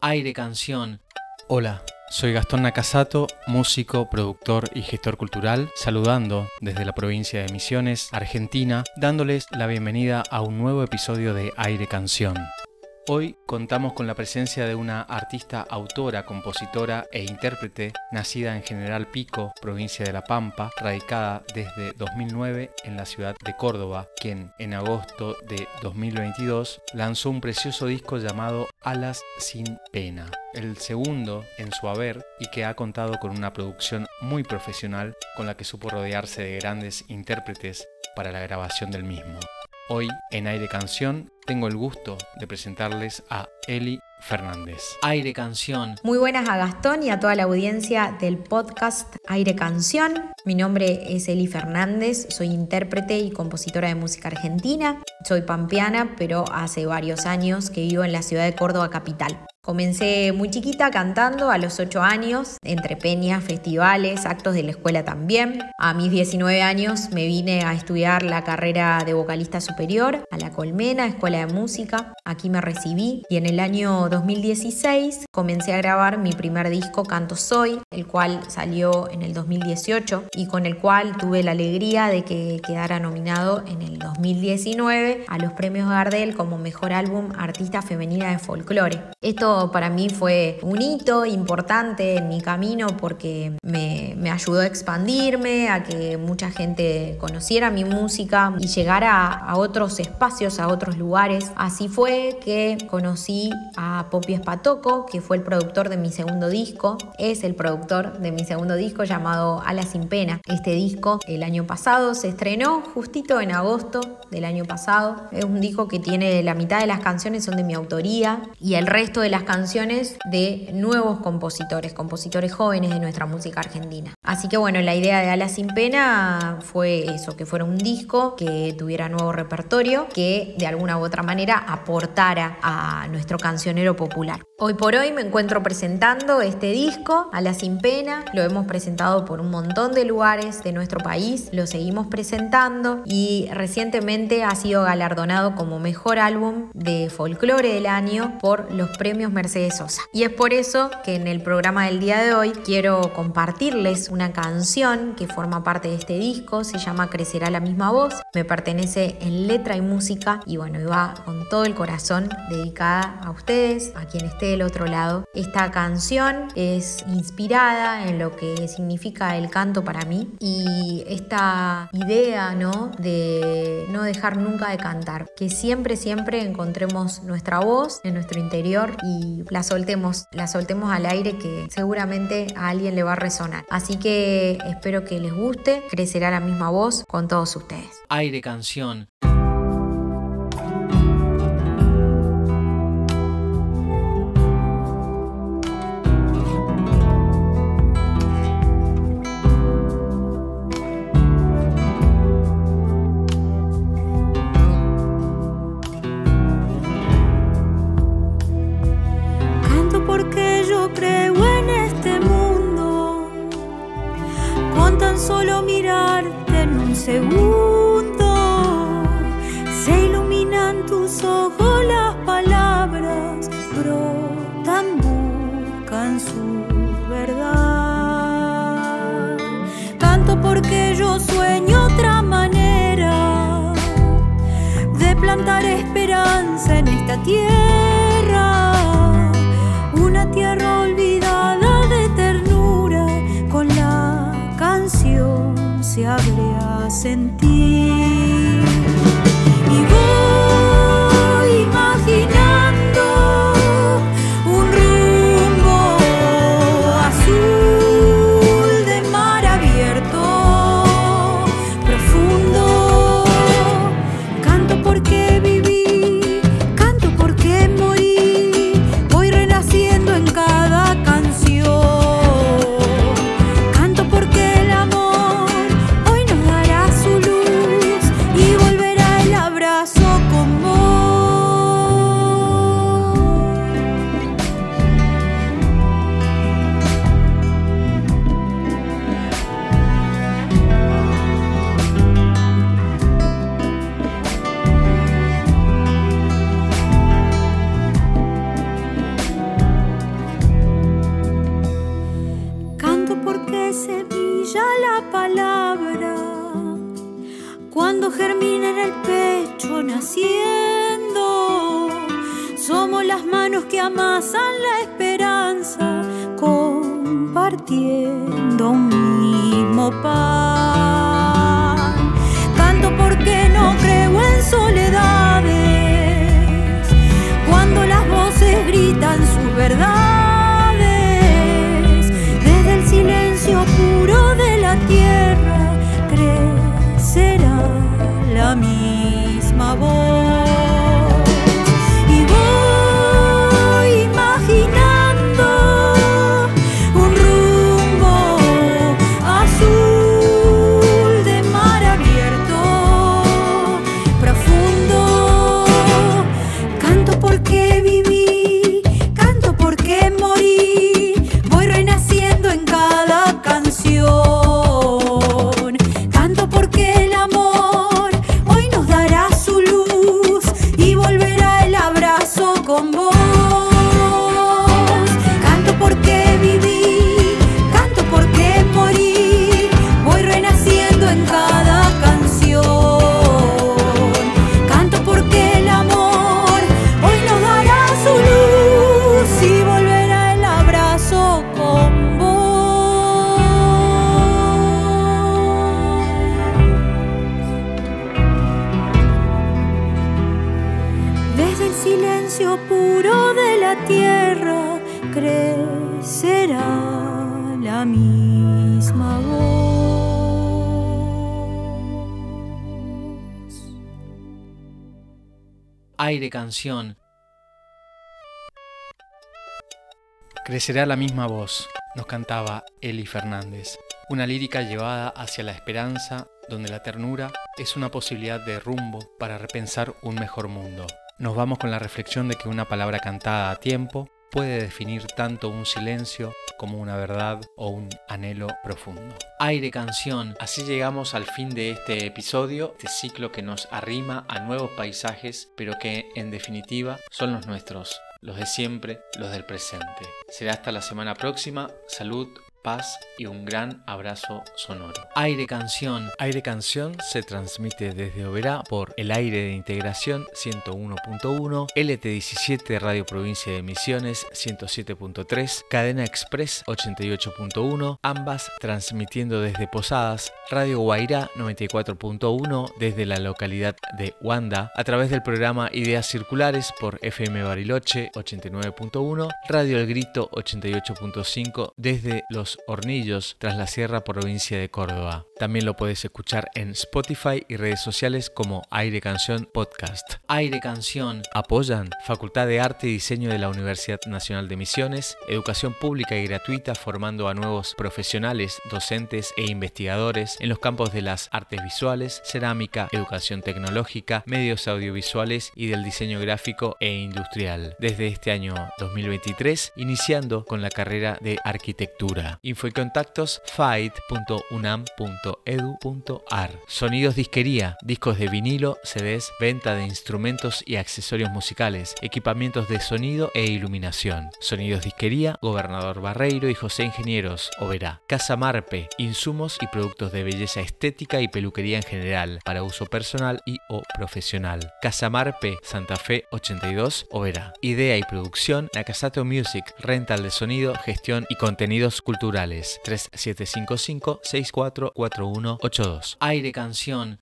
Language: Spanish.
Aire Canción. Hola, soy Gastón Nakasato, músico, productor y gestor cultural, saludando desde la provincia de Misiones, Argentina, dándoles la bienvenida a un nuevo episodio de Aire Canción. Hoy contamos con la presencia de una artista, autora, compositora e intérprete nacida en General Pico, provincia de La Pampa, radicada desde 2009 en la ciudad de Córdoba, quien en agosto de 2022 lanzó un precioso disco llamado Alas sin pena, el segundo en su haber y que ha contado con una producción muy profesional con la que supo rodearse de grandes intérpretes para la grabación del mismo. Hoy, en Aire Canción, tengo el gusto de presentarles a Eli Fernández. Aire Canción. Muy buenas a Gastón y a toda la audiencia del podcast Aire Canción. Mi nombre es Eli Fernández, soy intérprete y compositora de música argentina. Soy pampeana, pero hace varios años que vivo en la ciudad de Córdoba capital. Comencé muy chiquita cantando a los 8 años, entre peñas, festivales, actos de la escuela también. A mis 19 años me vine a estudiar la carrera de vocalista superior a la Colmena, Escuela de Música. Aquí me recibí y en el año 2016 comencé a grabar mi primer disco Canto Soy, el cual salió en el 2018 y con el cual tuve la alegría de que quedara nominado en el 2019 a los premios Gardel como mejor álbum artista femenina de folclore. Esto para mí fue un hito importante en mi camino porque me, ayudó a expandirme, a que mucha gente conociera mi música y llegara a, otros espacios, a otros lugares. Así fue que conocí a Poppy Espatoco, que fue el productor de mi segundo disco, es el productor de mi segundo disco llamado Ala sin pena. Este disco el año pasado se estrenó justito en agosto del año pasado. Es un disco que tiene la mitad de las canciones son de mi autoría y el resto de las canciones de nuevos compositores, compositores jóvenes de nuestra música argentina. Así que bueno, la idea de Ala Sin Pena fue eso, que fuera un disco que tuviera nuevo repertorio, que de alguna u otra manera aportara a nuestro cancionero popular. Hoy por hoy me encuentro presentando este disco, Ala Sin Pena, lo hemos presentado por un montón de lugares de nuestro país, lo seguimos presentando y recientemente ha sido galardonado como mejor álbum de folclore del año por los premios Mercedes Sosa. Y es por eso que en el programa del día de hoy quiero compartirles una canción que forma parte de este disco, se llama Crecerá la misma voz, me pertenece en letra y música y bueno, y va con todo el corazón dedicada a ustedes, a quien esté del otro lado. Esta canción es inspirada en lo que significa el canto para mí y esta idea, ¿no? De no dejar nunca de cantar, que siempre, siempre encontremos nuestra voz en nuestro interior y la soltemos, la soltemos al aire que seguramente a alguien le va a resonar. Así espero que les guste, crecerá la misma voz con todos ustedes. Aire canción. Segundo se iluminan tus ojos, las palabras brotan, buscan su verdad. Canto porque yo sueño otra manera de plantar esperanza en esta tierra, Cuando germina en el pecho naciendo, somos las manos que amasan la esperanza, compartiendo un mismo pan. Canto porque no creo en soledades, la misma voz. Aire canción. Crecerá la misma voz, nos cantaba Eli Fernández. Una lírica llevada hacia la esperanza, donde la ternura es una posibilidad de rumbo para repensar un mejor mundo. Nos vamos con la reflexión de que una palabra cantada a tiempo puede definir tanto un silencio como una verdad o un anhelo profundo. Aire canción, así llegamos al fin de este episodio, este ciclo que nos arrima a nuevos paisajes, pero que en definitiva son los nuestros, los de siempre, los del presente. Será hasta la semana próxima, salud, paz y un gran abrazo sonoro. Aire Canción. Aire Canción se transmite desde Oberá por el aire de integración 101.1, LT17 Radio Provincia de Misiones 107.3, Cadena Express 88.1, ambas transmitiendo desde Posadas, Radio Guairá 94.1 desde la localidad de Huanda, a través del programa Ideas Circulares por FM Bariloche 89.1, Radio El Grito 88.5 desde Los Hornillos, tras la Sierra, provincia de Córdoba. También lo puedes escuchar en Spotify y redes sociales como Aire Canción Podcast. Aire Canción apoyan Facultad de Arte y Diseño de la Universidad Nacional de Misiones, educación pública y gratuita formando a nuevos profesionales, docentes e investigadores en los campos de las artes visuales, cerámica, educación tecnológica, medios audiovisuales y del diseño gráfico e industrial. Desde este año 2023, iniciando con la carrera de arquitectura. Info y contactos fight.unam.edu.ar. Sonidos Disquería, discos de vinilo, CDs, venta de instrumentos y accesorios musicales, equipamientos de sonido e iluminación. Sonidos Disquería, Gobernador Barreiro y José Ingenieros, Oberá. Casa Marpe, insumos y productos de belleza estética y peluquería en general, para uso personal y o profesional. Casa Marpe, Santa Fe 82, Oberá. Idea y producción, Nakasato Music, rental de sonido, gestión y contenidos culturales. 3755 644182. Aire Canción